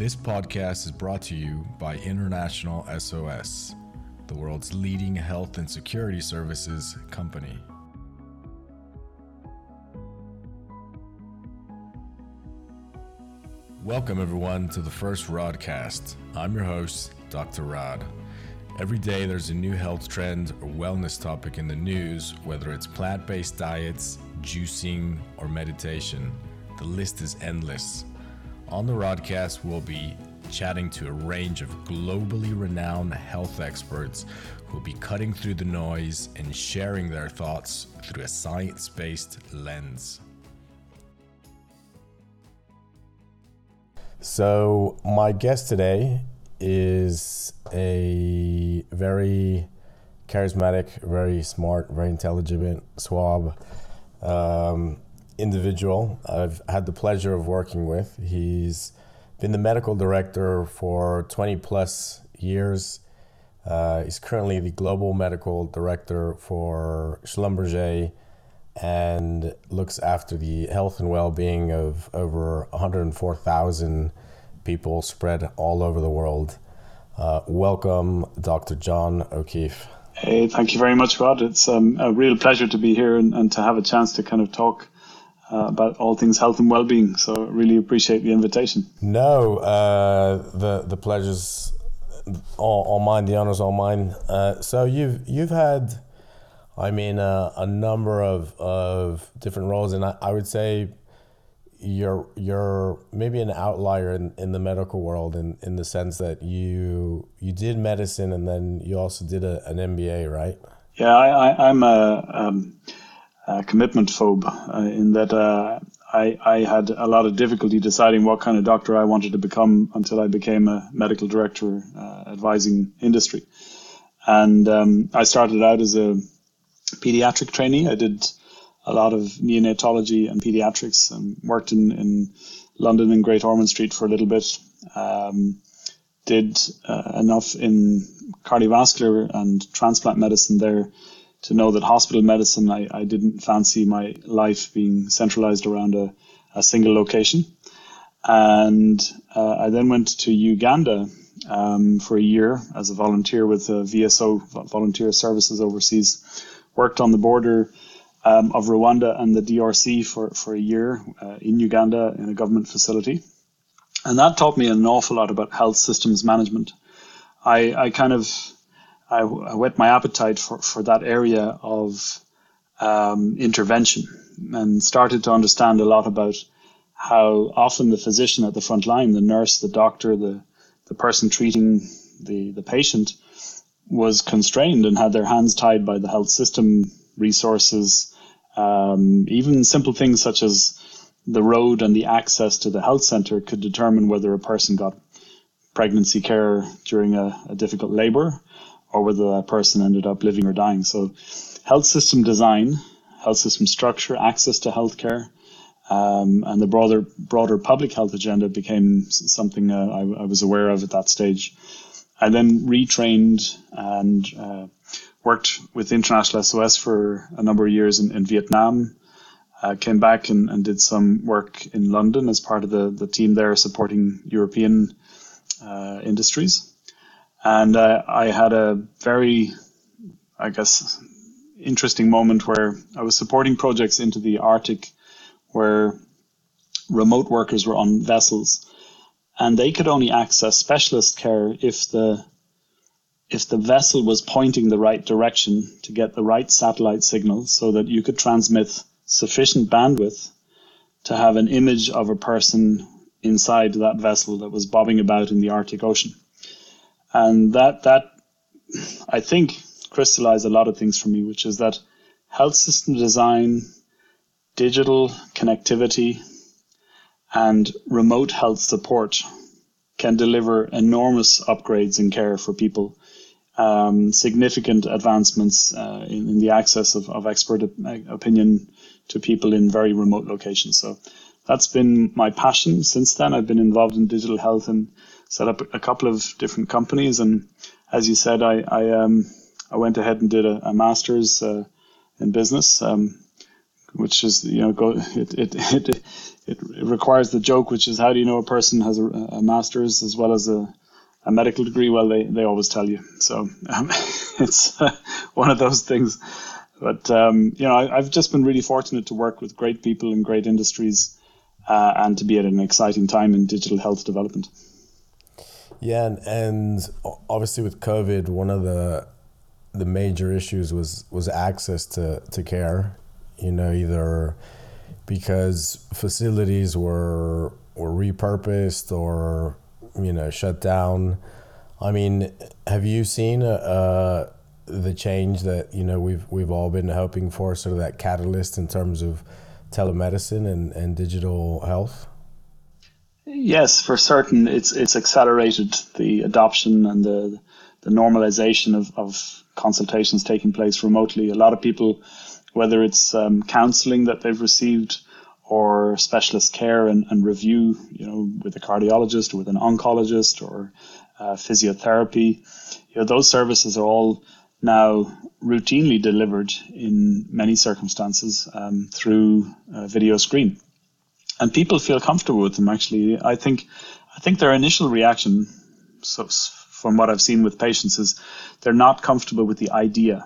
This podcast is brought to you by International SOS, the world's leading health and security services company. Welcome, everyone, to the first Rodcast. I'm your host, Dr. Rod. Every day there's a new health trend or wellness topic in the news, whether it's plant based diets, juicing, or meditation. The list is endless. On the Rodcast, we'll be chatting to a range of globally renowned health experts who will be cutting through the noise and sharing their thoughts through a science based lens. So, my guest today is a very charismatic, very smart, very intelligent, swab. um, individual I've had the pleasure of working with. He's been the medical director for 20 plus years. Uh, he's currently the global medical director for Schlumberger and looks after the health and well being of over 104,000 people spread all over the world. Uh, welcome, Dr. Jon O'Keeffe. Hey, thank you very much, Rod. It's um, a real pleasure to be here and, and, to have a chance to kind of talk uh, about all things health and well-being. So, really appreciate the invitation. No, uh, the the pleasure's all, all mine. The honor's all mine. Uh, so you've you've had, I mean, uh, a number of of different roles, and I, I would say you're you're maybe an outlier in, in the medical world in, in the sense that you you did medicine and then you also did a, an MBA, right? Yeah, I, am a, um, a, commitment phobe uh, in that uh, I, I had a lot of difficulty deciding what kind of doctor I wanted to become until I became a medical director uh, advising industry. And um, I started out as a pediatric trainee. I did a lot of neonatology and pediatrics and worked in, in London and Great Ormond Street for a little bit. Um, did uh, enough in cardiovascular and transplant medicine there to know that hospital medicine, I, I didn't fancy my life being centralized around a, a single location. And uh, I then went to Uganda um, for a year as a volunteer with VSO, Volunteer Services Overseas. Worked on the border um, of Rwanda and the DRC for, for a year uh, in Uganda in a government facility. And that taught me an awful lot about health systems management. I, I kind of I, I whet my appetite for, for that area of um, intervention and started to understand a lot about how often the physician at the front line, the nurse, the doctor, the, the person treating the, the patient was constrained and had their hands tied by the health system resources, um, even simple things such as the road and the access to the health center could determine whether a person got pregnancy care during a, a difficult labor or whether that person ended up living or dying. So, health system design, health system structure, access to healthcare, um, and the broader broader public health agenda became something uh, I, I, was aware of at that stage. I then retrained and uh, worked with International SOS for a number of years in, in Vietnam. Uh, came back and, and, did some work in London as part of the, the team there supporting European uh, industries. And uh, I had a very, I guess, interesting moment where I was supporting projects into the Arctic where remote workers were on vessels and they could only access specialist care if the if the vessel was pointing the right direction to get the right satellite signal so that you could transmit sufficient bandwidth to have an image of a person inside that vessel that was bobbing about in the Arctic Ocean. And that, that I think, crystallized a lot of things for me, which is that health system design, digital connectivity, and remote health support can deliver enormous upgrades in care for people um, significant advancements uh, in, in, the access of, of expert op- opinion to people in very remote locations. So that's been my passion since then. I've been involved in digital health and set up a couple of different companies. And as you said, I I, um, I went ahead and did a, a master's uh, in business. Um, which is you know go it it, it it requires the joke, which is how do you know a person has a, a master's as well as a, a medical degree? Well, they, they always tell you. So um, it's uh, one of those things. But um, you know, I, have just been really fortunate to work with great people in great industries, uh, and to be at an exciting time in digital health development. Yeah, and, and obviously with COVID, one of the the major issues was was access to, to care. You know, either because facilities were were repurposed or you know shut down. I mean, have you seen uh, the change that you know we've we've all been hoping for, sort of that catalyst in terms of telemedicine and, and digital health? Yes, for certain, it's it's accelerated the adoption and the the normalization of, of consultations taking place remotely. A lot of people, whether it's um, counseling that they've received or specialist care and, and review, you know, with a cardiologist or with an oncologist or uh, physiotherapy, you know, those services are all now routinely delivered in many circumstances um, through video screen, and people feel comfortable with them. Actually, I think I think their initial reaction, so from what I've seen with patients, is they're not comfortable with the idea.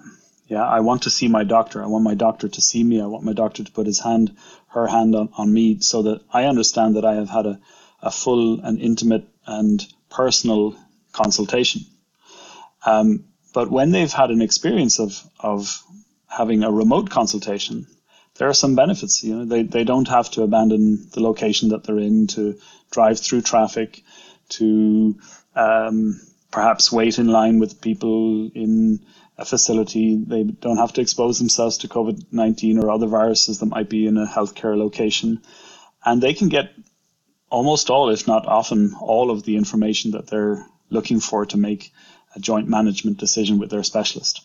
Yeah, I want to see my doctor. I want my doctor to see me. I want my doctor to put his hand, her hand on, on me so that I understand that I have had a, a full and intimate and personal consultation. Um, but when they've had an experience of, of having a remote consultation, there are some benefits. You know, they, they don't have to abandon the location that they're in to drive through traffic, to um, perhaps wait in line with people in a facility. They don't have to expose themselves to COVID 19 or other viruses that might be in a healthcare location. And they can get almost all, if not often, all of the information that they're looking for to make a joint management decision with their specialist.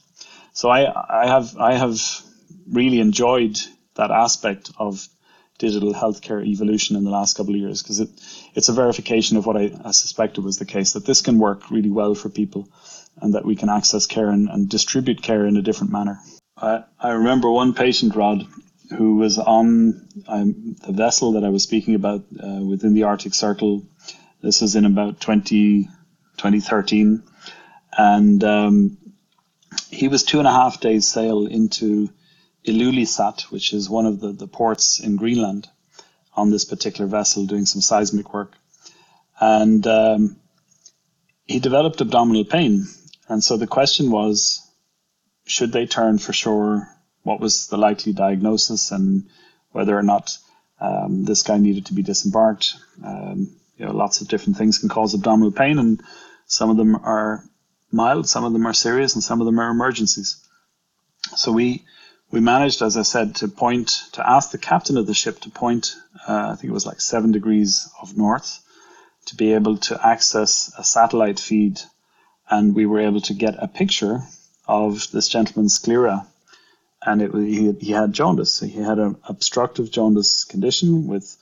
So I, I have I have really enjoyed that aspect of digital healthcare evolution in the last couple of years because it, it's a verification of what I, I suspected was the case that this can work really well for people and that we can access care and, and distribute care in a different manner. I, I remember one patient, Rod, who was on um, the vessel that I was speaking about uh, within the Arctic Circle. This was in about 20, 2013. And um, he was two and a half days sail into Ilulissat, which is one of the, the ports in Greenland, on this particular vessel doing some seismic work. And um, he developed abdominal pain. And so the question was should they turn for shore? What was the likely diagnosis and whether or not um, this guy needed to be disembarked? Um, you know, lots of different things can cause abdominal pain, and some of them are mild, some of them are serious, and some of them are emergencies. So we we managed, as I said, to point, to ask the captain of the ship to point, uh, I think it was like seven degrees of north, to be able to access a satellite feed. And we were able to get a picture of this gentleman's sclera. And it, he, he had jaundice. He had an obstructive jaundice condition with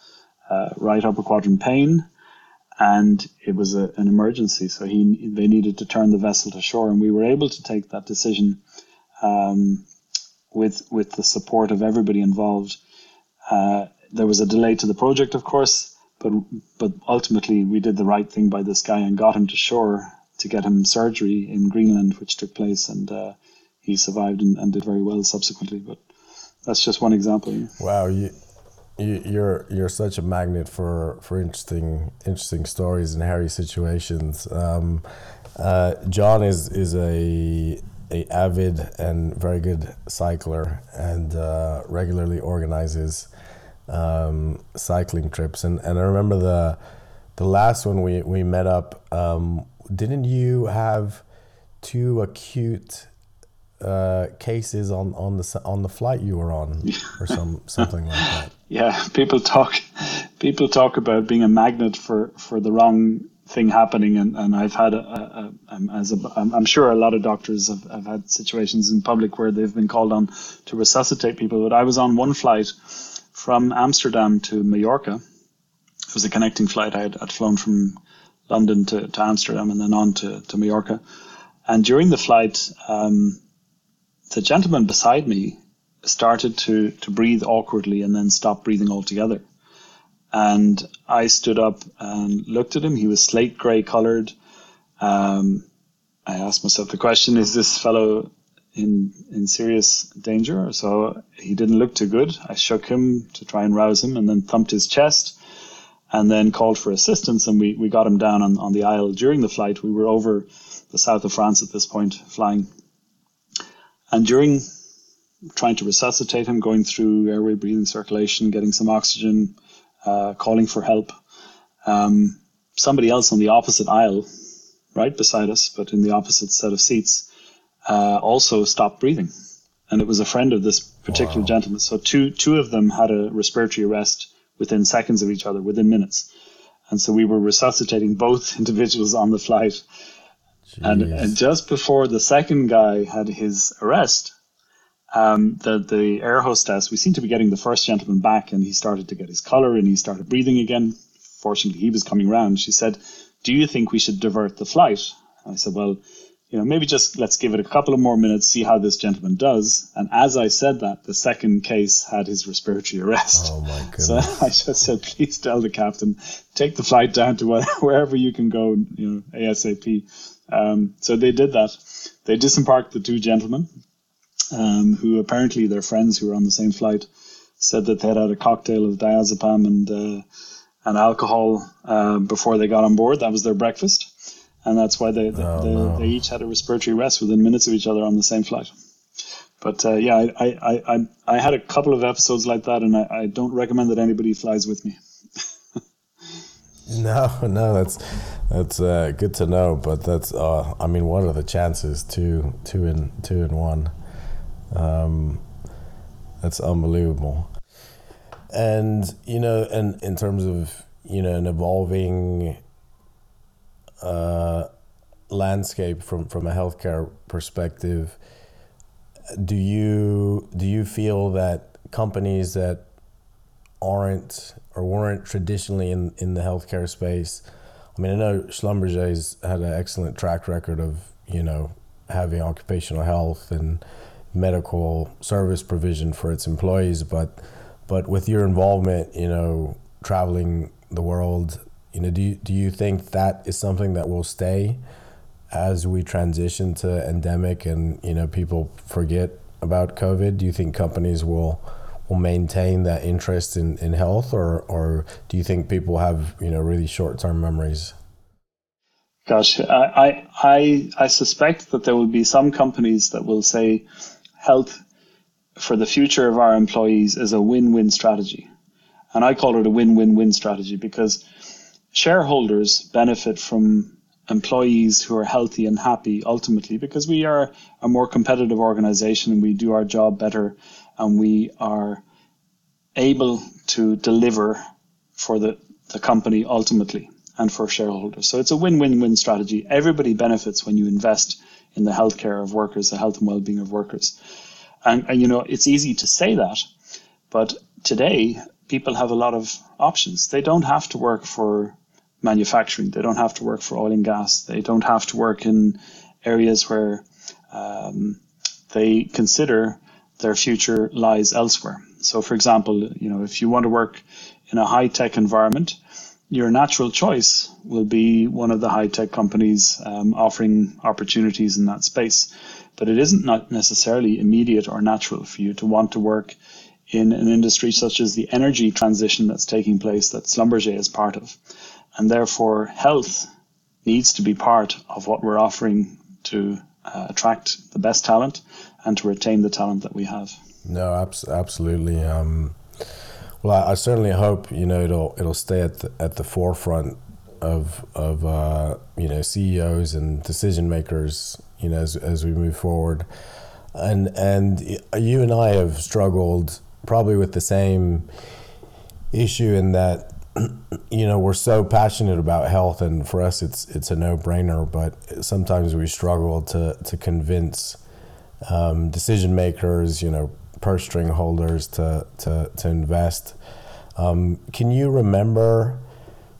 uh, right upper quadrant pain. And it was a, an emergency. So he, they needed to turn the vessel to shore. And we were able to take that decision. Um, with with the support of everybody involved. Uh, there was a delay to the project, of course, but but ultimately we did the right thing by this guy and got him to shore to get him surgery in Greenland, which took place, and uh, he survived and, and, did very well subsequently. But that's just one example. Wow, you, you you're you're such a magnet for for interesting interesting stories and hairy situations. Um, uh, Jon is is a a avid and very good cycler and uh, regularly organizes um, cycling trips. And, and I remember the the last one we, we met up, um, didn't you have two acute uh, cases on, on the on the flight you were on or some something like that? Yeah, people talk people talk about being a magnet for, for the wrong thing happening, and, and I've had a, a, a, as a, I'm sure a lot of doctors have, have had situations in public where they've been called on to resuscitate people. But I was on one flight from Amsterdam to Mallorca. It was a connecting flight. I had I'd flown from London to, to Amsterdam and then on to, to Mallorca. And during the flight, um, the gentleman beside me started to, to breathe awkwardly and then stop breathing altogether. And I stood up and looked at him. He was slate gray colored. Um, I asked myself the question: Is this fellow in in serious danger? So he didn't look too good. I shook him to try and rouse him, and then thumped his chest, and then called for assistance. And we, we got him down on, on the aisle during the flight. We were over the south of France at this point, flying. And during trying to resuscitate him, going through airway breathing circulation, getting some oxygen, uh, calling for help. Um, somebody else on the opposite aisle, right beside us, but in the opposite set of seats, uh, also stopped breathing. And it was a friend of this particular wow. gentleman. So two two of them had a respiratory arrest within seconds of each other, within minutes. And so we were resuscitating both individuals on the flight. And, and just before the second guy had his arrest, um, the the air hostess, we seemed to be getting the first gentleman back, and he started to get his color and he started breathing again. Fortunately, he was coming round. She said, "Do you think we should divert the flight?" I said, "Well." You know, maybe just let's give it a couple of more minutes, see how this gentleman does. And as I said that, the second case had his respiratory arrest. Oh my goodness! So I just said, please tell the captain, take the flight down to wherever you can go, you know, ASAP. Um, so they did that. They disembarked the two gentlemen um, who apparently their friends who were on the same flight said that they had had a cocktail of diazepam and uh, and alcohol uh, before they got on board. That was their breakfast, and that's why they they, oh, they, no. they each had a respiratory arrest within minutes of each other on the same flight. But uh, yeah, I, I, I, I had a couple of episodes like that, and I, I don't recommend that anybody flies with me. no, no, that's that's uh, good to know. But that's uh, I mean, what are the chances? Two, two in two in one. Um, that's unbelievable. And you know, and in terms of you know an evolving uh, landscape from from a healthcare perspective, do you do you feel that companies that aren't or weren't traditionally in in the healthcare space? I mean, I know Schlumberger's had an excellent track record of you know having occupational health and medical service provision for its employees. But but with your involvement, you know, traveling the world, you know, do you, do you think that is something that will stay as we transition to endemic and you know people forget about COVID? Do you think companies will will maintain that interest in, in health, or or do you think people have you know really short term memories? Gosh, I, I I suspect that there will be some companies that will say health for the future of our employees is a win-win strategy. And I call it a win-win-win strategy because shareholders benefit from employees who are healthy and happy ultimately because we are a more competitive organization and we do our job better and we are able to deliver for the, the company ultimately and for shareholders. So it's a win-win-win strategy. Everybody benefits when you invest in the healthcare of workers, the health and well-being of workers. And, and you know, it's easy to say that, but today people have a lot of options. They don't have to work for manufacturing. They don't have to work for oil and gas. They don't have to work in areas where um, they consider their future lies elsewhere. So, for example, you know, if you want to work in a high tech environment, your natural choice will be one of the high tech companies um, offering opportunities in that space. But it isn't not necessarily immediate or natural for you to want to work in an industry such as the energy transition that's taking place that Schlumberger is part of. And therefore, health needs to be part of what we're offering to uh, attract the best talent and to retain the talent that we have. No, abs- absolutely. Um, well, I, I, certainly hope you know it'll it'll stay at the, at the forefront of of uh, you know CEOs and decision makers you know as as we move forward, and and you and I have struggled probably with the same issue in that you know we're so passionate about health and for us it's it's a no-brainer but sometimes we struggle to to convince um, decision makers you know purse string holders to to, to invest. Um, can you remember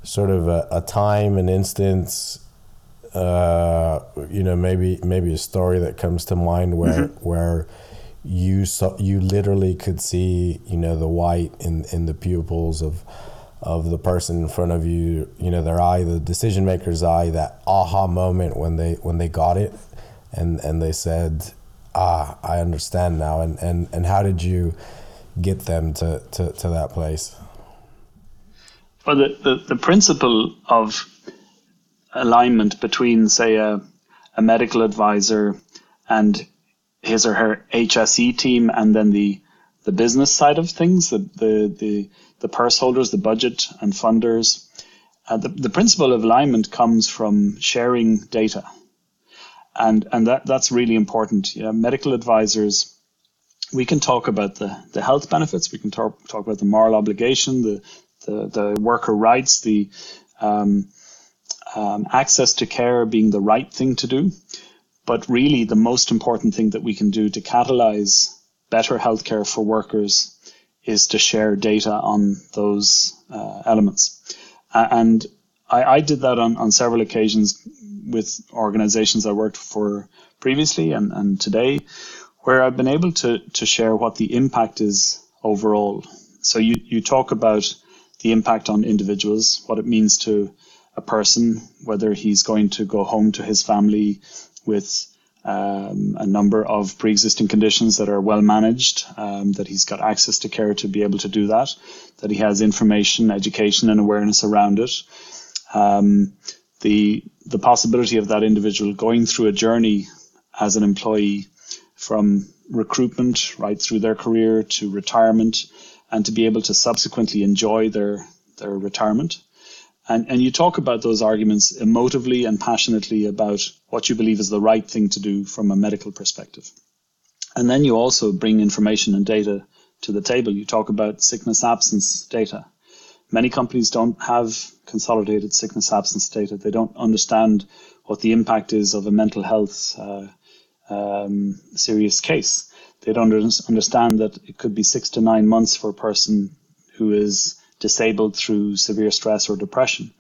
sort of a, a time, an instance, uh, you know, maybe maybe a story that comes to mind where mm-hmm. where you saw you literally could see you know the white in in the pupils of of the person in front of you you know their eye the decision maker's eye that aha moment when they when they got it and and they said ah i understand now and and and how did you get them to to, to that place well the, the the principle of alignment between say a, a medical advisor and his or her HSE team and then the the business side of things, the the the, the purse holders, the budget and funders. Uh, the, the principle of alignment comes from sharing data. And and that, that's really important. Medical advisors, we can talk about the, the health benefits, we can talk talk about the moral obligation, the the, the worker rights, the um, um, access to care being the right thing to do. But really, the most important thing that we can do to catalyze better healthcare for workers is to share data on those uh, elements. and I, I, did that on, on several occasions with organizations I worked for previously and, and today, where I've been able to, to share what the impact is overall. So you, you talk about the impact on individuals, what it means to a person, whether he's going to go home to his family with um, a number of pre-existing conditions that are well managed, um, that he's got access to care to be able to do that, that he has information, education, and awareness around it. Um, the the possibility of that individual going through a journey as an employee from recruitment right through their career to retirement, and to be able to subsequently enjoy their their retirement. And, and you talk about those arguments emotively and passionately about what you believe is the right thing to do from a medical perspective. And then you also bring information and data to the table. You talk about sickness absence data. Many companies don't have consolidated sickness absence data. They don't understand what the impact is of a mental health uh, um, serious case. They don't understand that it could be six to nine months for a person who is disabled through severe stress or depression.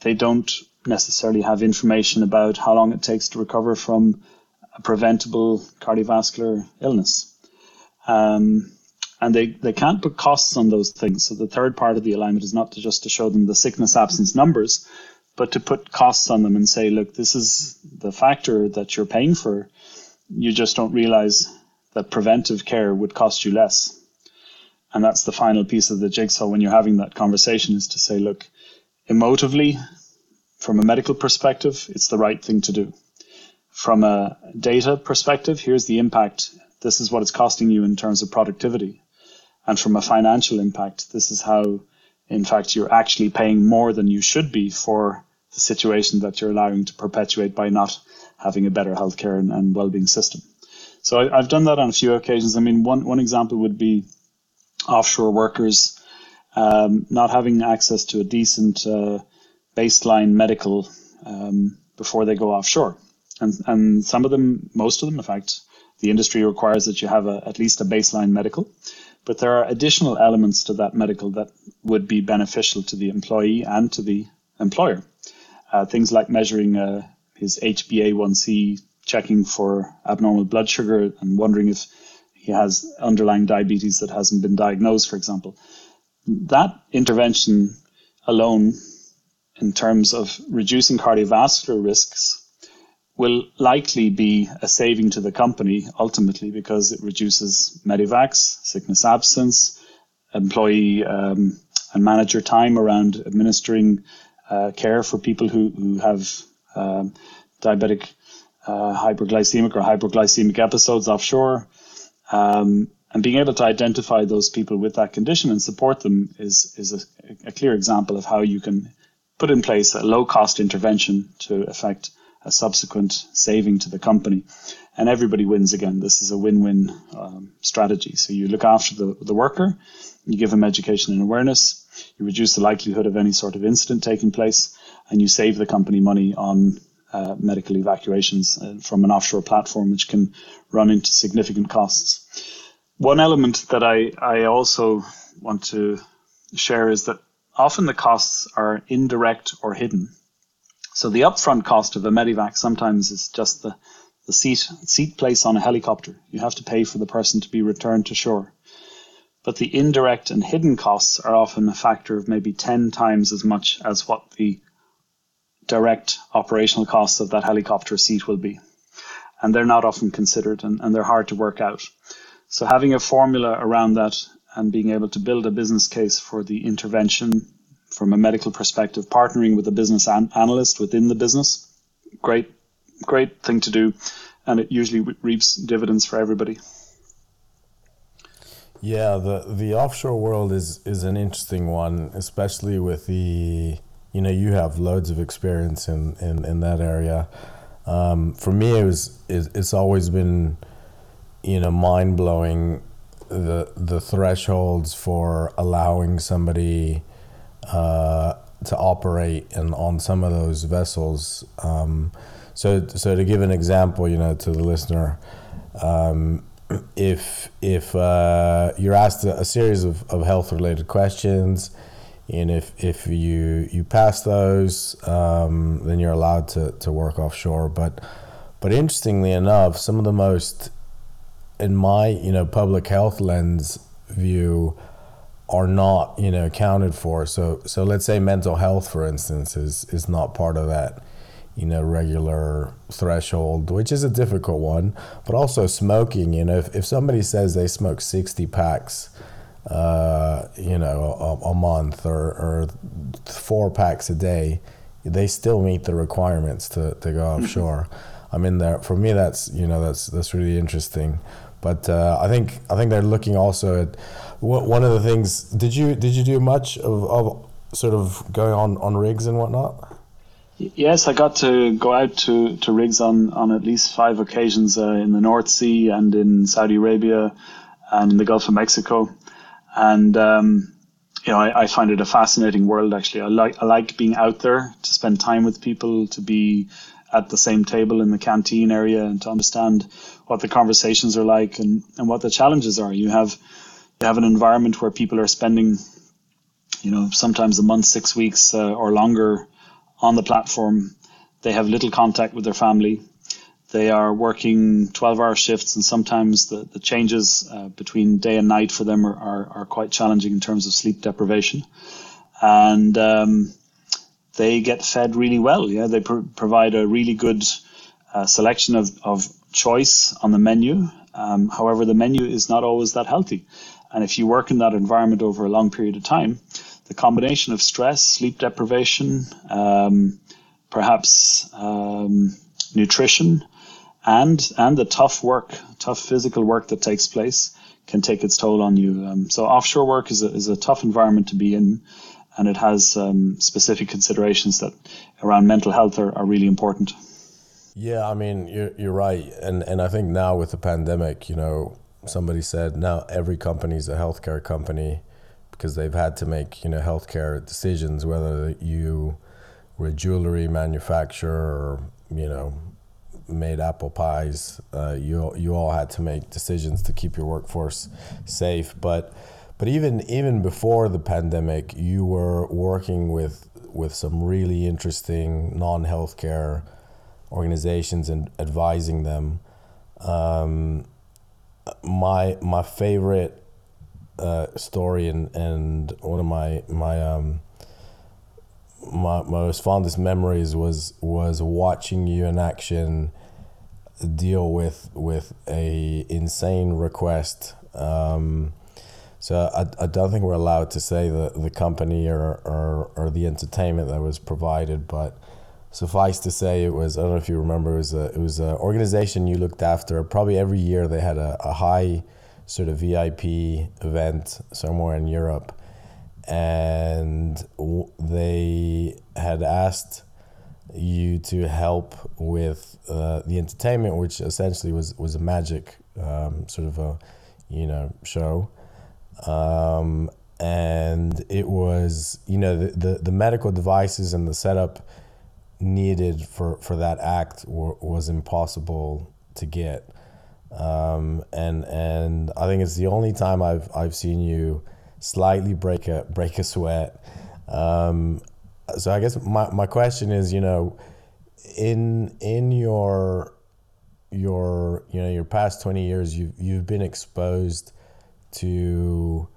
They don't necessarily have information about how long it takes to recover from a preventable cardiovascular illness. Um, and they, they can't put costs on those things. So the third part of the alignment is not to just to show them the sickness absence numbers, but to put costs on them and say, look, this is the factor that you're paying for. You just don't realize that preventive care would cost you less. And that's the final piece of the jigsaw when you're having that conversation is to say, look, emotively, from a medical perspective, it's the right thing to do. From a data perspective, here's the impact. This is what it's costing you in terms of productivity. And from a financial impact, this is how, in fact, you're actually paying more than you should be for the situation that you're allowing to perpetuate by not having a better healthcare and, and well-being system. So I, have done that on a few occasions. I mean, one one example would be offshore workers um, not having access to a decent uh, baseline medical um, before they go offshore. And, and some of them, most of them, in fact, the industry requires that you have a, at least a baseline medical. But there are additional elements to that medical that would be beneficial to the employee and to the employer. Uh, things like measuring uh, his HbA1c, checking for abnormal blood sugar, and wondering if he has underlying diabetes that hasn't been diagnosed, for example. That intervention alone, in terms of reducing cardiovascular risks, will likely be a saving to the company ultimately because it reduces medivacs, sickness absence, employee um, and manager time around administering uh, care for people who, who have um, diabetic uh, hyperglycemic or hypoglycemic episodes offshore. Um, and being able to identify those people with that condition and support them is is a, a, clear example of how you can put in place a low cost intervention to affect a subsequent saving to the company and everybody wins again this is a win-win um, strategy so you look after the, the worker you give them education and awareness you reduce the likelihood of any sort of incident taking place and you save the company money on uh, medical evacuations uh, from an offshore platform, which can run into significant costs. One element that I, I also want to share is that often the costs are indirect or hidden. So the upfront cost of a Medivac sometimes is just the, the seat seat place on a helicopter. You have to pay for the person to be returned to shore. But the indirect and hidden costs are often a factor of maybe 10 times as much as what the direct operational costs of that helicopter seat will be. And they're not often considered and, and they're hard to work out. So having a formula around that and being able to build a business case for the intervention from a medical perspective, partnering with a business an- analyst within the business, great, great thing to do. And it usually reaps dividends for everybody. Yeah, the the offshore world is is an interesting one, especially with the you know you have loads of experience in in, in that area. Um, for me, it was it, it's always been you know mind blowing the the thresholds for allowing somebody uh, to operate and on some of those vessels. Um, so so to give an example, you know, to the listener. Um, if if uh, you're asked a, a, series of, of health related questions, and if if you you pass those, um, then you're allowed to, to work offshore. But but interestingly enough, some of the most in my you know public health lens view are not you know accounted for. So so let's say mental health, for instance, is is not part of that you know regular threshold which is a difficult one. But also smoking you know if, if somebody says they smoke 60 packs uh, you know a, a month or, or four packs a day they still meet the requirements to, to go offshore. I mean there for me that's you know that's that's really interesting. But uh, I think I think they're looking also at one of the things. Did you did you do much of, of sort of going on on rigs and whatnot? Yes, I got to go out to, to rigs on, on at least five occasions uh, in the North Sea and in Saudi Arabia and in the Gulf of Mexico. And, um, you know, I, I, find it a fascinating world, actually. I like, I like being out there to spend time with people, to be at the same table in the canteen area and to understand what the conversations are like and, and what the challenges are. You have, you have an environment where people are spending, you know, sometimes a month, six weeks uh, or longer on the platform. They have little contact with their family. They are working 12 hour shifts, and sometimes the, the changes uh, between day and night for them are, are, are, quite challenging in terms of sleep deprivation. And um, they get fed really well. Yeah, they pr- provide a really good uh, selection of, of choice on the menu. Um, however, the menu is not always that healthy. And if you work in that environment over a long period of time, the combination of stress, sleep deprivation, um, perhaps um, nutrition, and and the tough work, tough physical work that takes place can take its toll on you. Um, so offshore work is a, is a tough environment to be in, and it has um, specific considerations that around mental health are, are really important. Yeah, I mean you're you're right, and and I think now with the pandemic, you know, somebody said now every company is a healthcare company because they've had to make you know healthcare decisions whether you were a jewelry manufacturer or you know made apple pies. Uh, you you all had to make decisions to keep your workforce safe, but but even even before the pandemic, you were working with with some really interesting non healthcare organizations and advising them. Um, my my favorite uh, story and, and one of my my um my most fondest memories was was watching you in action deal with with a insane request. Um, so I, I don't think we're allowed to say the, the company or, or, or the entertainment that was provided, but suffice to say it was I don't know if you remember it was a, it was an organization you looked after. Probably every year they had a, a high sort of VIP event somewhere in Europe, and they had asked you to help with uh, the entertainment, which essentially was was a magic um, sort of a you know show. Um, and it was you know the, the, the medical devices and the setup needed for, for that act were, was impossible to get um, and and I think it's the only time I've I've seen you slightly break a break a sweat. Um, so I guess my, my question is, you know, in in your your you know your past 20 years you've you've been exposed to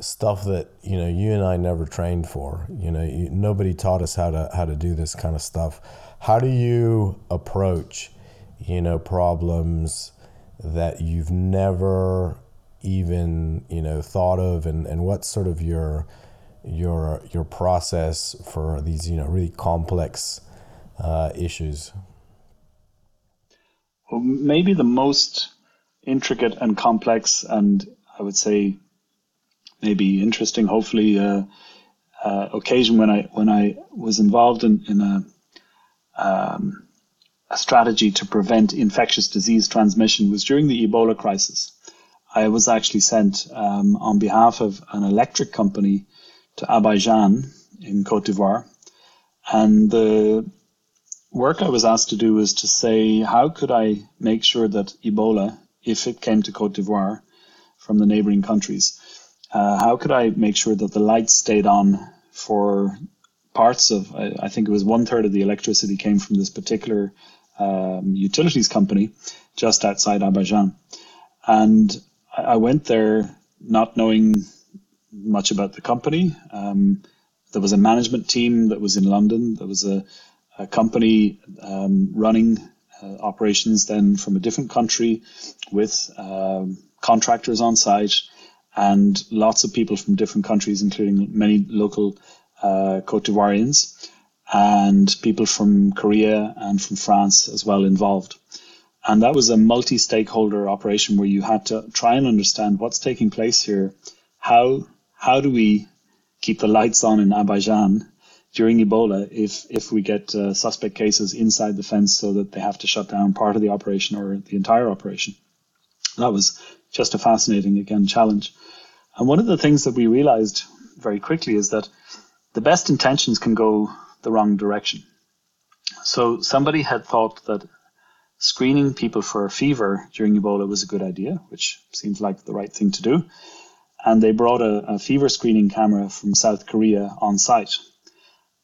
stuff that you know you and I never trained for. You know you, nobody taught us how to how to do this kind of stuff. How do you approach you know problems that you've never even you know thought of? And and what sort of your your your process for these you know really complex uh, issues? Well, maybe the most intricate and complex, and I would say maybe interesting, hopefully, uh, uh, occasion when I when I was involved in in a um, a strategy to prevent infectious disease transmission was during the Ebola crisis. I was actually sent um, on behalf of an electric company to Abidjan in Cote d'Ivoire, and the work I was asked to do was to say, how could I make sure that Ebola, if it came to Cote d'Ivoire from the neighboring countries, uh, how could I make sure that the lights stayed on for parts of, I, I think it was one third of the electricity came from this particular um, utilities company just outside Abidjan. And I, went there not knowing much about the company. Um, there was a management team that was in London. There was a, a company um, running uh, operations then from a different country with um, contractors on site and lots of people from different countries, including many local uh, Cote d'Ivoirians and people from Korea and from France as well involved. And that was a multi stakeholder operation where you had to try and understand what's taking place here. How, how do we keep the lights on in Abidjan during Ebola if if we get uh, suspect cases inside the fence so that they have to shut down part of the operation or the entire operation. That was just a fascinating again challenge. And one of the things that we realized very quickly is that the best intentions can go the wrong direction. So somebody had thought that screening people for fever during Ebola was a good idea, which seems like the right thing to do. And they brought a, a fever screening camera from South Korea on site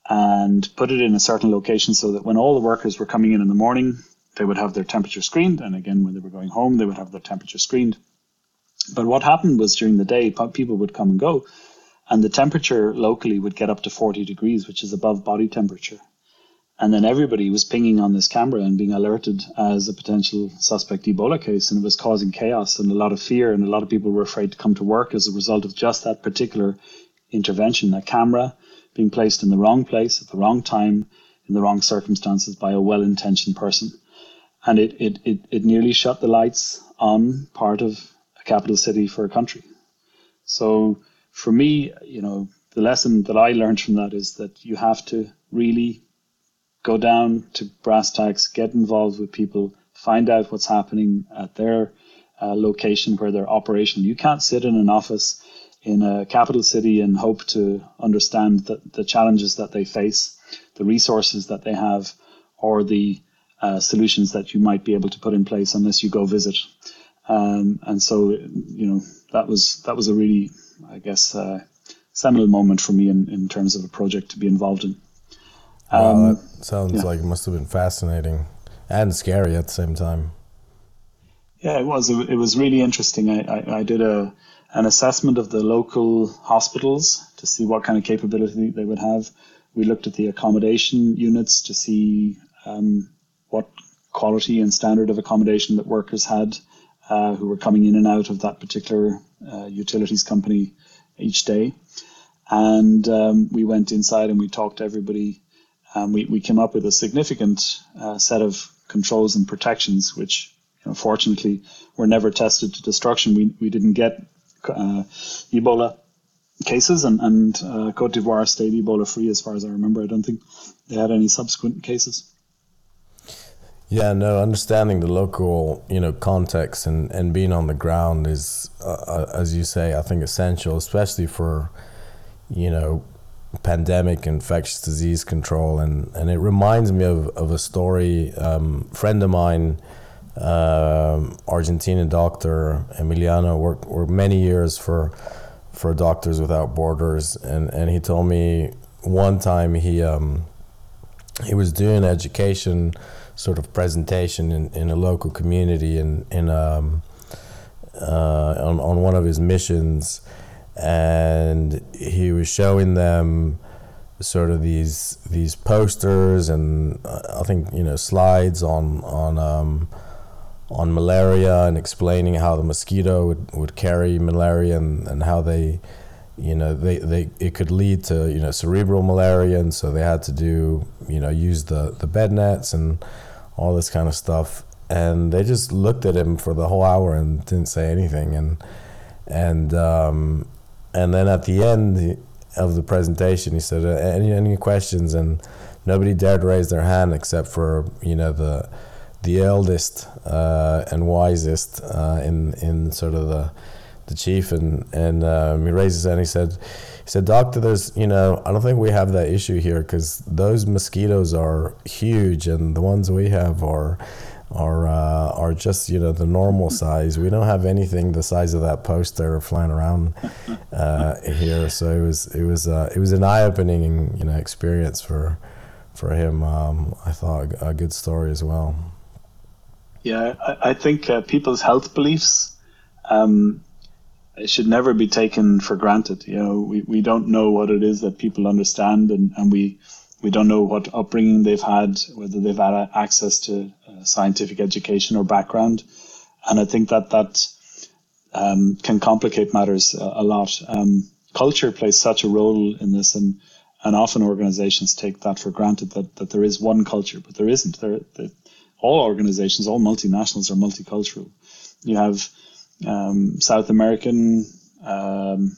and put it in a certain location so that when all the workers were coming in in the morning, they would have their temperature screened. And again, when they were going home, they would have their temperature screened. But what happened was during the day, people would come and go, and the temperature locally would get up to 40 degrees, which is above body temperature. And then everybody was pinging on this camera and being alerted as a potential suspect Ebola case, and it was causing chaos and a lot of fear, and a lot of people were afraid to come to work as a result of just that particular intervention. A camera being placed in the wrong place at the wrong time in the wrong circumstances by a well-intentioned person. And it, it, it, it nearly shut the lights on part of a capital city for a country. So for me, you know, the lesson that I learned from that is that you have to really go down to brass tacks, get involved with people, find out what's happening at their uh, location where they're operational. You can't sit in an office in a capital city and hope to understand the, the challenges that they face, the resources that they have, or the uh, solutions that you might be able to put in place unless you go visit. Um, and so, you know, that was that was a really, I guess, uh, seminal moment for me in, in terms of a project to be involved in. Um, wow, that sounds yeah. like it must have been fascinating and scary at the same time. Yeah, it was. It, was really interesting. I, I, I did a an assessment of the local hospitals to see what kind of capability they would have. We looked at the accommodation units to see um, what quality and standard of accommodation that workers had uh, who were coming in and out of that particular uh, utilities company each day. And um, we went inside and we talked to everybody. And we, we came up with a significant uh, set of controls and protections, which you know, fortunately were never tested to destruction. We, we didn't get uh, Ebola cases, and, and uh, Cote d'Ivoire stayed Ebola free as far as I remember. I don't think they had any subsequent cases. Yeah, no, understanding the local, you know, context and, and being on the ground is, uh, uh as you say, I think essential, especially for, you know, pandemic infectious disease control. And, and it reminds me of, of a story, um, friend of mine um, Argentinian doctor Emiliano worked, worked many years for for Doctors Without Borders, and, and he told me one time he um, he was doing education sort of presentation in, in a local community in in um, uh, on on one of his missions, and he was showing them sort of these these posters and uh, I think you know slides on on um, on malaria and explaining how the mosquito would, would carry malaria and, and how they you know they, they it could lead to you know cerebral malaria. And so they had to do you know use the the bed nets and all this kind of stuff. And they just looked at him for the whole hour and didn't say anything. And and um, and then at the end of the presentation he said any any questions? And nobody dared raise their hand except for you know the the eldest uh, and wisest uh, in in sort of the the chief. And and um, he raised his hand. He said, he said, doctor, there's you know I don't think we have that issue here because those mosquitoes are huge and the ones we have are are uh, are just you know the normal size. We don't have anything the size of that poster flying around uh, here. So it was it was uh, it was an eye opening you know experience for for him. Um, I thought a good story as well. Yeah, I, I think uh, people's health beliefs. Um, it should never be taken for granted. You know, we, we don't know what it is that people understand, and, and we we don't know what upbringing they've had, whether they've had access to uh, scientific education or background, and I think that that um, can complicate matters a, a lot. Um, culture plays such a role in this, and and often organizations take that for granted that, that there is one culture, but there isn't. There, the, all organizations, all multinationals are multicultural. You have um, South American um,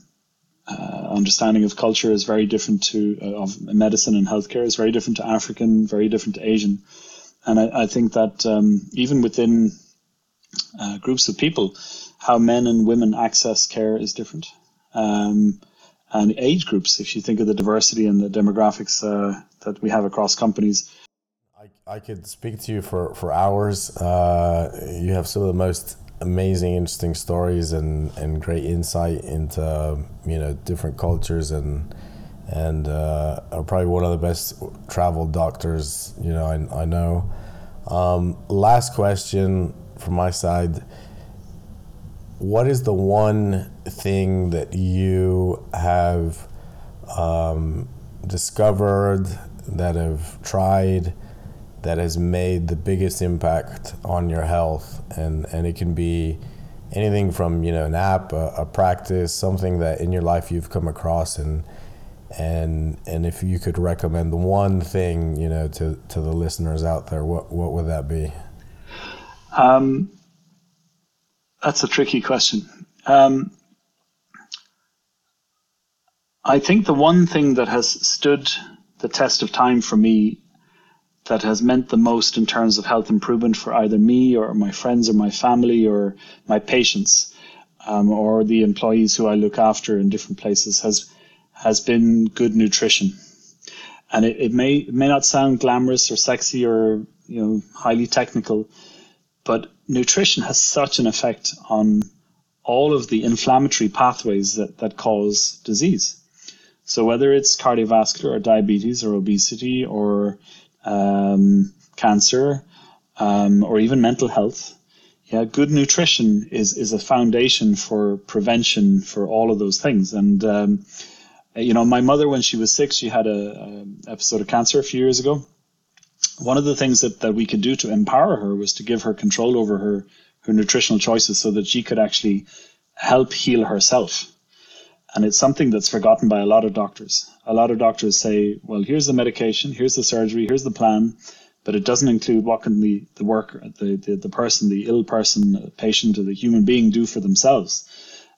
uh, understanding of culture is very different to uh, of medicine and healthcare is very different to African, very different to Asian, and I, I think that um, even within uh, groups of people, how men and women access care is different. Um, and age groups, if you think of the diversity and the demographics uh, that we have across companies. I, I could speak to you for, for hours. Uh, you have some of the most amazing, interesting stories and, and great insight into you know different cultures and and uh, are probably one of the best travel doctors you know I, I know. Um, last question from my side: What is the one thing that you have um, discovered that have tried? That has made the biggest impact on your health. And and it can be anything from you know an app a, a, practice something that in your life you've come across. And and and if you could recommend one thing you know to to the listeners out there what what would that be? Um, that's a tricky question. Um, I think the one thing that has stood the test of time for me that has meant the most in terms of health improvement for either me or my friends or my family or my patients um, or the employees who I look after in different places has has been good nutrition. And it, it may it may not sound glamorous or sexy or you know highly technical, but nutrition has such an effect on all of the inflammatory pathways that, that cause disease. So whether it's cardiovascular or diabetes or obesity or um, cancer, um, or even mental health. Yeah, good nutrition is is a foundation for prevention for all of those things. And um, you know, my mother, when she was sick, she had a, a, episode of cancer a few years ago. One of the things that, that we could do to empower her was to give her control over her her nutritional choices, so that she could actually help heal herself. And it's something that's forgotten by a lot of doctors. A lot of doctors say, well, here's the medication, here's the surgery, here's the plan, but it doesn't include what can the, the worker, the, the, the person, the ill person, the patient, or the human being do for themselves.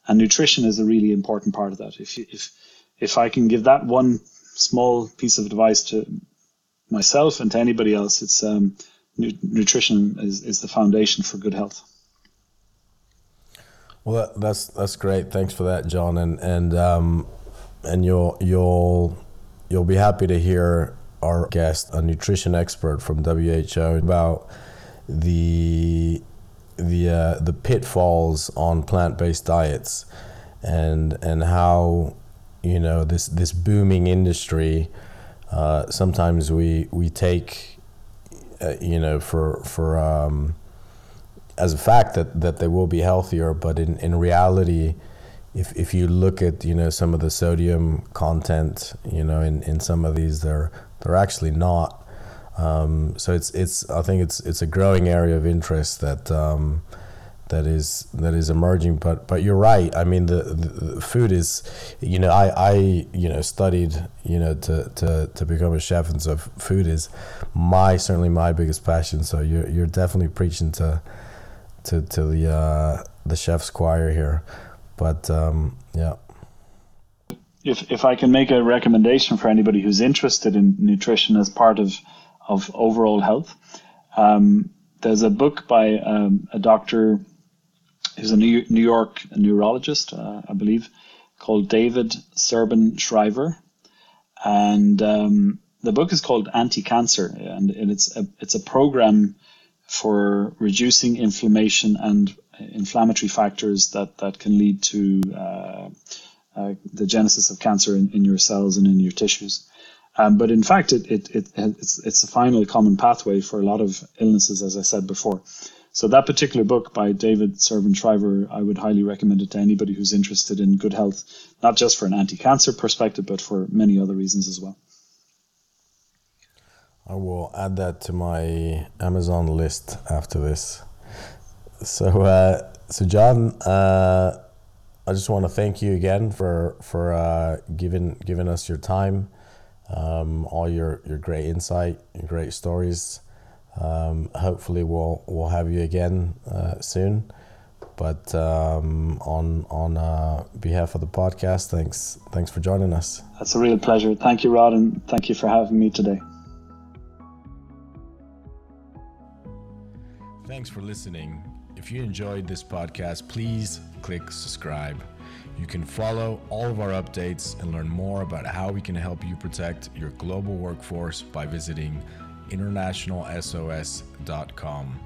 And nutrition is a really important part of that. If, if, if I can give that one small piece of advice to myself and to anybody else, it's um, nu- nutrition is, is the foundation for good health. Well, that, that's that's great. Thanks for that, Jon. And and um, and you'll you'll you'll be happy to hear our guest, a nutrition expert from WHO, about the the uh, the pitfalls on plant based diets, and and how you know this this booming industry. Uh, sometimes we we take uh, you know, for for um, as a fact that that they will be healthier, but in in reality, if if you look at you know some of the sodium content, you know, in in some of these, they're they're actually not. Um, so it's it's I think it's it's a growing area of interest that. Um, that is that is emerging. But but you're right. I mean, the, the, food is, you know, I, I you know studied you know to, to, to become a chef, and so food is my certainly my biggest passion. So you're you're definitely preaching to to to the uh, the chef's choir here. But um, yeah. If if I can make a recommendation for anybody who's interested in nutrition as part of of overall health. Um, there's a book by um, a doctor who's a New, New York neurologist, uh, I believe, called David Servan-Schreiber, and um, the book is called Anti-Cancer, and it's a it's a program for reducing inflammation and inflammatory factors that that can lead to uh, uh, the genesis of cancer in, in your cells and in your tissues. Um, but in fact, it, it, it, it's, it's a final common pathway for a lot of illnesses, as I said before. So that particular book by David Servan-Schreiber, I would highly recommend it to anybody who's interested in good health, not just for an anti-cancer perspective, but for many other reasons as well. I will add that to my Amazon list after this. So, uh, so Jon, uh, I just want to thank you again for for uh, giving giving us your time, um, all your your great insight, your great stories. Um, hopefully, we'll we'll have you again uh, soon. But um, on on uh, behalf of the podcast, thanks thanks for joining us. That's a real pleasure. Thank you, Rod, and thank you for having me today. Thanks for listening. If you enjoyed this podcast, please click subscribe. You can follow all of our updates and learn more about how we can help you protect your global workforce by visiting internationalsos.com.